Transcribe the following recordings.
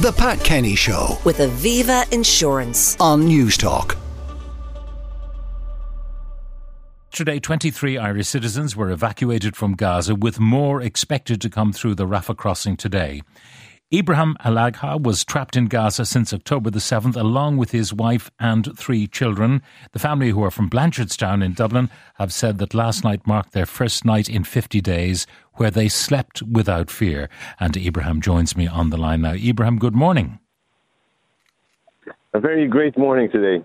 The Pat Kenny Show with Aviva Insurance. on Newstalk. Yesterday, 23 Irish citizens were evacuated from Gaza, with more expected to come through the Rafah crossing today. Ibrahim Alagha was trapped in Gaza since October the 7th, along with his wife and three children. The family, who are from Blanchardstown in Dublin, have said that last night marked their first night in 50 days where they slept without fear. And Ibrahim joins me on the line now. Ibrahim, good morning. A very great morning today.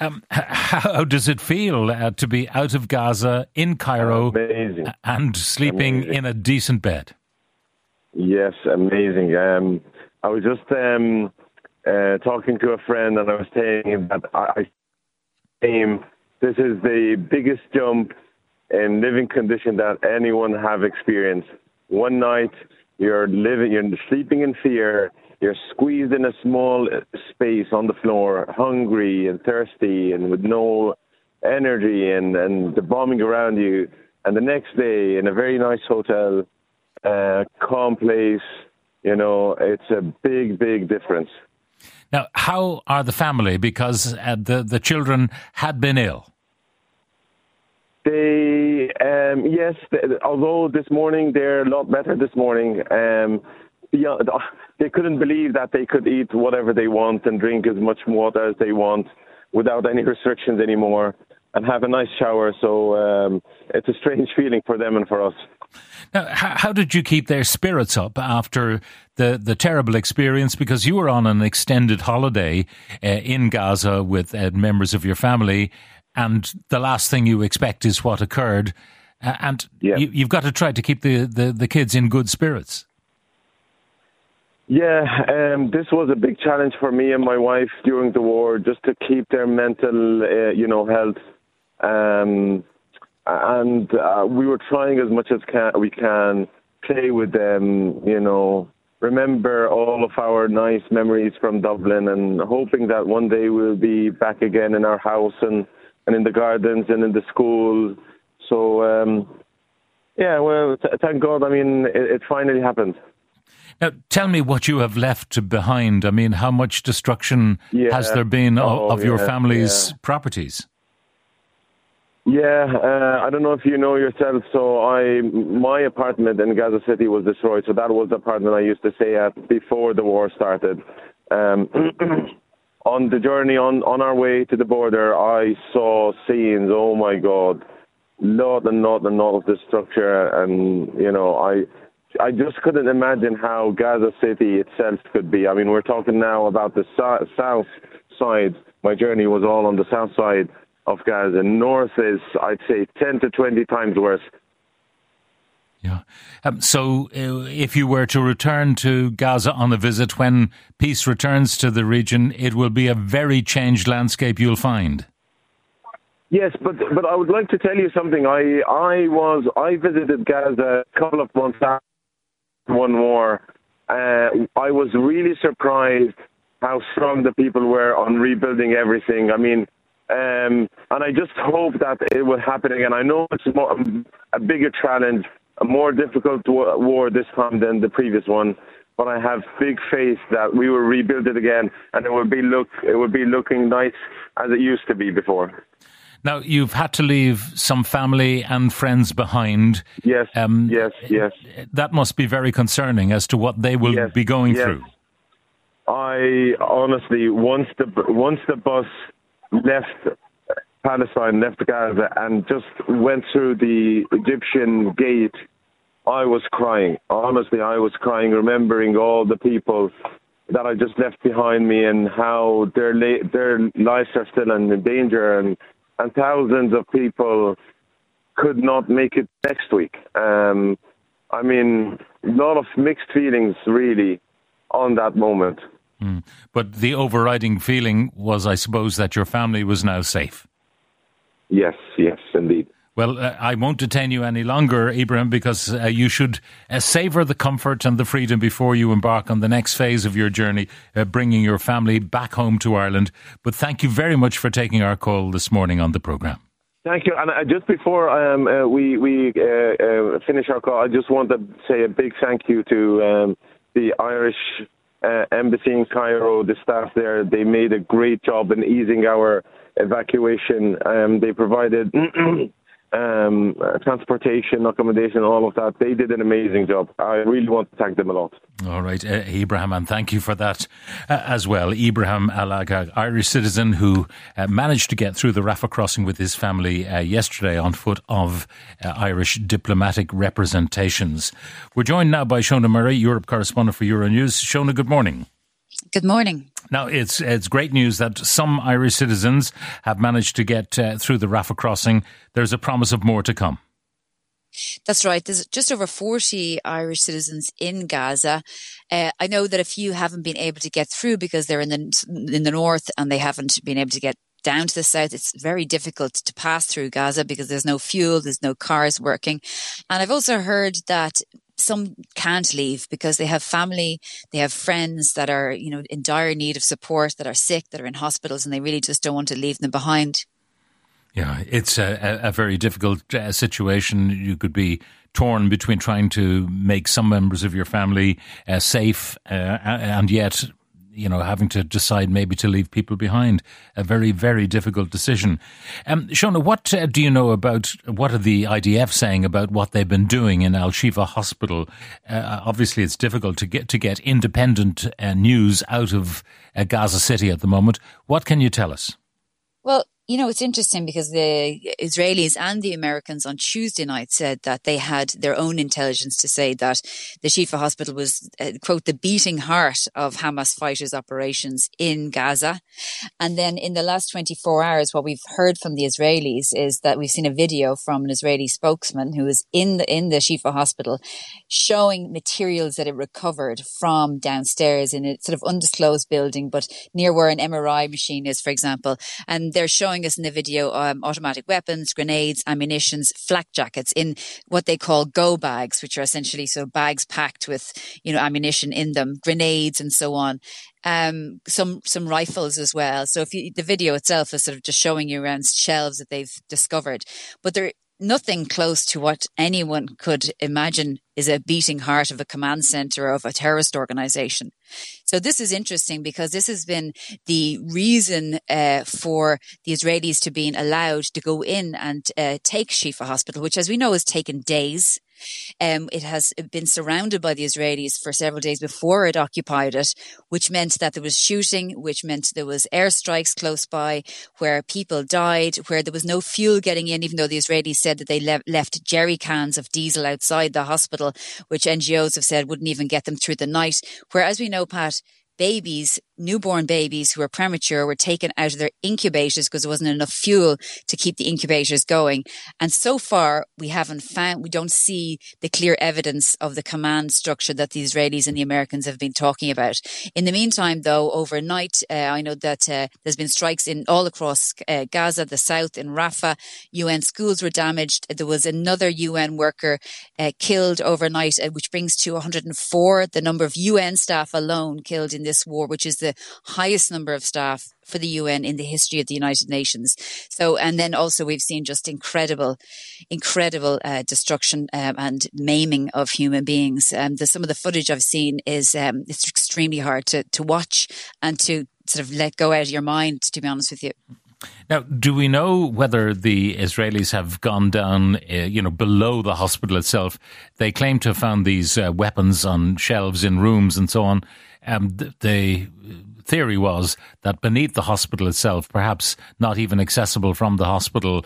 Um, how does it feel uh, to be out of Gaza in Cairo Amazing. and sleeping Amazing. in a decent bed? Yes, amazing. Um, I was just um, uh, talking to a friend, and I was saying that I, aim. This is the biggest jump in living condition that anyone have experienced. One night you're living, you're sleeping in fear. You're squeezed in a small space on the floor, hungry and thirsty, and with no energy, and and the bombing around you. And the next day, in a very nice hotel, uh, calm place. You know, it's a big, big difference. Now, how are the family? Because uh, the the children had been ill. They, um, yes, th although this morning they're a lot better this morning. Um, yeah, they couldn't believe that they could eat whatever they want and drink as much water as they want without any restrictions anymore and have a nice shower. So um, it's a strange feeling for them and for us. Now, how, how did you keep their spirits up after the, the terrible experience? Because you were on an extended holiday uh, in Gaza with uh, members of your family, and the last thing you expect is what occurred. Uh, and Yeah. you, you've got to try to keep the, the, the kids in good spirits. Yeah, um, this was a big challenge for me and my wife during the war, just to keep their mental, uh, you know, health. Um, and uh, we were trying as much as can, we can play with them, you know, remember all of our nice memories from Dublin, and hoping that one day we'll be back again in our house and and in the gardens and in the school. So. Um, yeah, well, th- thank God. I mean, it, it finally happened. Now, tell me what you have left behind. I mean, how much destruction Yeah. has there been of, Oh, of your yeah, family's yeah. properties? Yeah, uh, I don't know if you know yourself. So I, my apartment in Gaza City was destroyed. So that was the apartment I used to stay at before the war started. Um, on the journey on on our way to the border, I saw scenes. Oh my God, lot and lot and lot of destruction, and you know I. I just couldn't imagine how Gaza City itself could be. I mean, we're talking now about the so- south side. My journey was all on the south side of Gaza. North is, I'd say, 10 to 20 times worse. Yeah. Um, so, uh, if you were to return to Gaza on a visit when peace returns to the region, it will be a very changed landscape you'll find. Yes, but but I would like to tell you something. I I was I visited Gaza a couple of months after one war. Uh, I was really surprised how strong the people were on rebuilding everything. I mean, um, and I just hope that it will happen again. I know it's more, a bigger challenge, a more difficult war this time than the previous one. But I have big faith that we will rebuild it again, and it will be look it will be looking nice as it used to be before. Now, you've had to leave some family and friends behind. Yes, Um, yes, yes. That must be very concerning as to what they will Yes, be going yes. through. I honestly, once the once the bus left Palestine, left Gaza, and just went through the Egyptian gate, I was crying. Honestly, I was crying, remembering all the people that I just left behind me and how their la- their lives are still in danger, and and thousands of people could not make it next week. Um, I mean, a lot of mixed feelings, really, on that moment. But the overriding feeling was, I suppose, that your family was now safe. Yes, yes, indeed. Well, uh, I won't detain you any longer, Ibrahim, because uh, you should uh, savour the comfort and the freedom before you embark on the next phase of your journey, uh, bringing your family back home to Ireland. But thank you very much for taking our call this morning on the programme. Thank you. And uh, just before um, uh, we we uh, uh, finish our call, I just want to say a big thank you to um, the Irish uh, embassy in Cairo, the staff there, they made a great job in easing our evacuation. Um, they provided um, transportation, accommodation, all of that. They did an amazing job. I really want to thank them a lot. All right, uh, Ibrahim, and thank you for that uh, as well. Ibrahim Alagha, Irish citizen who uh, managed to get through the Rafah crossing with his family uh, yesterday on foot of uh, Irish diplomatic representations. We're joined now by Shona Murray, Europe correspondent for Euronews. Shona, good morning. Good morning. Now, it's it's great news that some Irish citizens have managed to get uh, through the Rafah crossing. There's a promise of more to come. That's right. There's just over 40 Irish citizens in Gaza. Uh, I know that a few haven't been able to get through because they're in the in the north and they haven't been able to get down to the south. It's very difficult to pass through Gaza because there's no fuel, there's no cars working. And I've also heard that some can't leave because they have family, they have friends that are, you know, in dire need of support, that are sick, that are in hospitals, and they really just don't want to leave them behind. Yeah, it's a, a very difficult uh, situation. You could be torn between trying to make some members of your family uh, safe uh, and yet you know, having to decide maybe to leave people behind. A very, very difficult decision. Um, Shona, what uh, do you know about what are the IDF saying about what they've been doing in Al Shifa Hospital? Uh, obviously, it's difficult to get to get independent uh, news out of uh, Gaza City at the moment. What can you tell us? Well, you know, it's interesting because the Israelis and the Americans on Tuesday night said that they had their own intelligence to say that the Shifa hospital was, uh, quote, the beating heart of Hamas fighters' operations in Gaza. And then in the last 24 hours, what we've heard from the Israelis is that we've seen a video from an Israeli spokesman who was in the, in the Shifa hospital showing materials that it recovered from downstairs in a sort of undisclosed building, but near where an MRI machine is, for example. And they're showing showing us in the video um, automatic weapons, grenades, ammunitions, flak jackets in what they call go bags, which are essentially so bags packed with you know ammunition in them, grenades, and so on. Um, some some rifles as well. So if you, the video itself is sort of just showing you around shelves that they've discovered, but there nothing close to what anyone could imagine is a beating heart of a command center of a terrorist organization. So this is interesting because this has been the reason uh, for the Israelis to being allowed to go in and uh, take Shifa Hospital, which, as we know, has taken days. Um, it has been surrounded by the Israelis for several days before it occupied it, which meant that there was shooting, which meant there was airstrikes close by, where people died, where there was no fuel getting in, even though the Israelis said that they le- left jerry cans of diesel outside the hospital, which NGOs have said wouldn't even get them through the night. Where, as we know, Pat, babies, newborn babies who were premature were taken out of their incubators because there wasn't enough fuel to keep the incubators going. And so far, we haven't found, we don't see the clear evidence of the command structure that the Israelis and the Americans have been talking about. In the meantime, though, overnight, uh, I know that uh, there's been strikes in all across uh, Gaza, the south, in Rafah. UN schools were damaged. There was another UN worker uh, killed overnight, uh, which brings to 104 the number of UN staff alone killed in in this war, which is the highest number of staff for the UN in the history of the United Nations. So, and then also we've seen just incredible, incredible uh, destruction um, and maiming of human beings. Um, the, some of the footage I've seen is um, it's extremely hard to to watch and to sort of let go out of your mind. To be honest with you. Now, do we know whether the Israelis have gone down, uh, you know, below the hospital itself? They claim to have found these uh, weapons on shelves in rooms and so on. Um, the, the theory was that beneath the hospital itself, perhaps not even accessible from the hospital,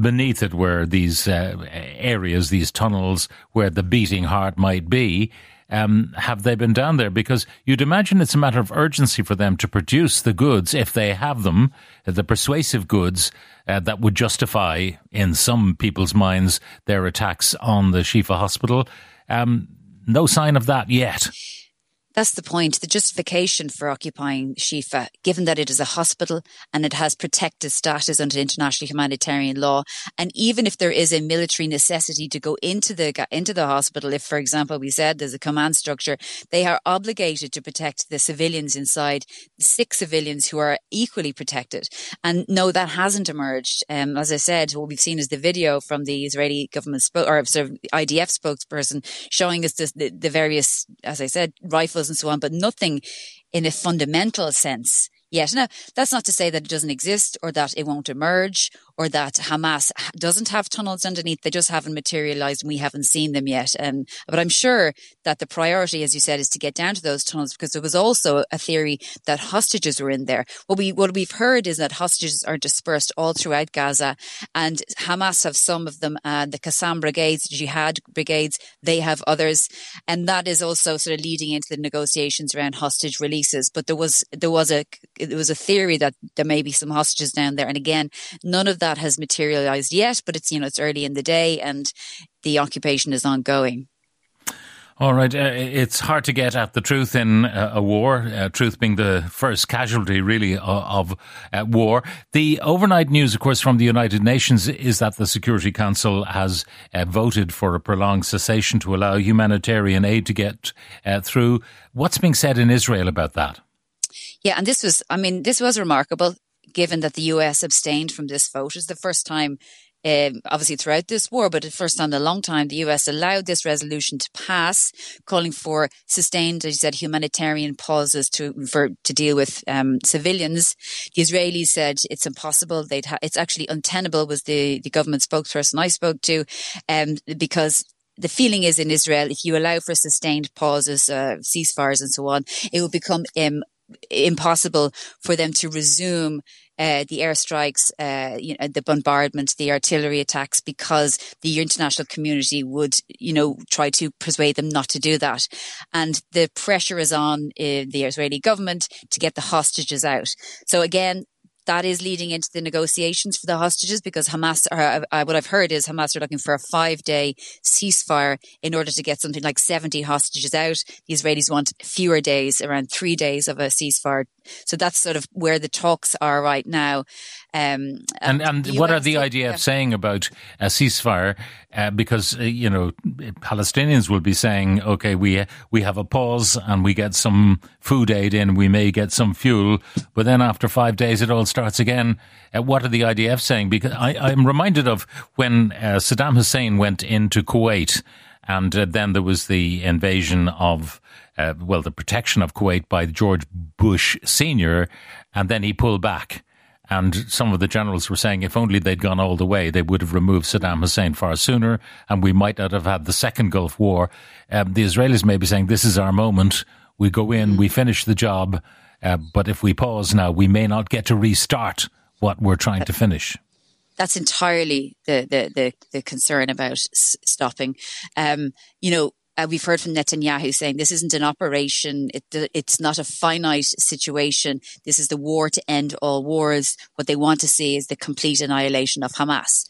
beneath it were these uh, areas, these tunnels where the beating heart might be. Um, have they been down there? Because you'd imagine it's a matter of urgency for them to produce the goods, if they have them, the persuasive goods uh, that would justify, in some people's minds, their attacks on the Shifa hospital. Um, no sign of that yet. That's the point. The justification for occupying Shifa, given that it is a hospital and it has protected status under international humanitarian law, and even if there is a military necessity to go into the into the hospital, if, for example, we said there's a command structure, they are obligated to protect the civilians inside, six civilians who are equally protected. And no, that hasn't emerged. Um, as I said, what we've seen is the video from the Israeli government spo- or sort of IDF spokesperson showing us the, the various, as I said, rifles and so on, but nothing in a fundamental sense yet. Now, that's not to say that it doesn't exist or that it won't emerge or that Hamas doesn't have tunnels underneath. They just haven't materialized and we haven't seen them yet. Um, but I'm sure that the priority, as you said, is to get down to those tunnels because there was also a theory that hostages were in there. What we, what we've heard is that hostages are dispersed all throughout Gaza and Hamas have some of them and the Qassam brigades, jihad brigades, they have others. And that is also sort of leading into the negotiations around hostage releases. But there was, there was a, there was a theory that there may be some hostages down there. And again, none of that that has materialized yet, but it's, you know, it's early in the day and the occupation is ongoing. All right. Uh, it's hard to get at the truth in uh, a war, uh, truth being the first casualty, really, of, uh, war. The overnight news, of course, from the United Nations is that the Security Council has uh, voted for a prolonged cessation to allow humanitarian aid to get uh, through. What's being said in Israel about that? Yeah, and this was, I mean, this was remarkable given that the US abstained from this vote. It's the first time, um, obviously throughout this war, but the first time in a long time, the US allowed this resolution to pass, calling for sustained, as you said, humanitarian pauses to for to deal with um, civilians. The Israelis said it's impossible. They'd ha- it's actually untenable. Was the the government spokesperson I spoke to, um, because the feeling is in Israel, if you allow for sustained pauses, uh, ceasefires and so on, it will become um, impossible for them to resume uh, the airstrikes, uh, you know, the bombardment, the artillery attacks, because the international community would, you know, try to persuade them not to do that. And the pressure is on uh, the Israeli government to get the hostages out. So again, that is leading into the negotiations for the hostages because Hamas, or uh, uh, what I've heard is Hamas are looking for a five day ceasefire in order to get something like 70 hostages out. The Israelis want fewer days, around three days of a ceasefire. So that's sort of where the talks are right now. Um, and and, what are the IDF yeah. saying about a ceasefire? Uh, because uh, you know Palestinians will be saying, okay, we we have a pause and we get some food aid in, we may get some fuel, but then after five days it all starts again. Uh, what are the IDF saying? Because I, am reminded of when uh, Saddam Hussein went into Kuwait, and uh, then there was the invasion of. Uh, well, the protection of Kuwait by George Bush Sr., and then he pulled back. And some of the generals were saying if only they'd gone all the way, they would have removed Saddam Hussein far sooner, and we might not have had the second Gulf War. Um, the Israelis may be saying, this is our moment. We go in, we finish the job, uh, but if we pause now, we may not get to restart what we're trying to finish that's entirely the the the, the concern about s- stopping. Um, you know, uh, we've heard from Netanyahu saying this isn't an operation. It, it's not a finite situation. This is the war to end all wars. What they want to see is the complete annihilation of Hamas.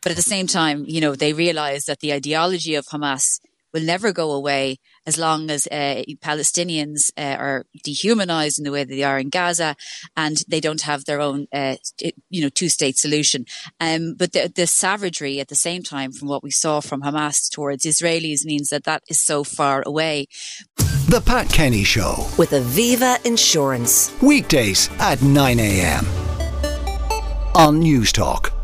But at the same time, you know, they realize that the ideology of Hamas will never go away as long as uh, Palestinians uh, are dehumanized in the way that they are in Gaza and they don't have their own, uh, you know, two state solution. Um, but the, the, savagery at the same time from what we saw from Hamas towards Israelis means that that is so far away. The Pat Kenny Show with Aviva Insurance. Weekdays at 9 a.m. on Newstalk.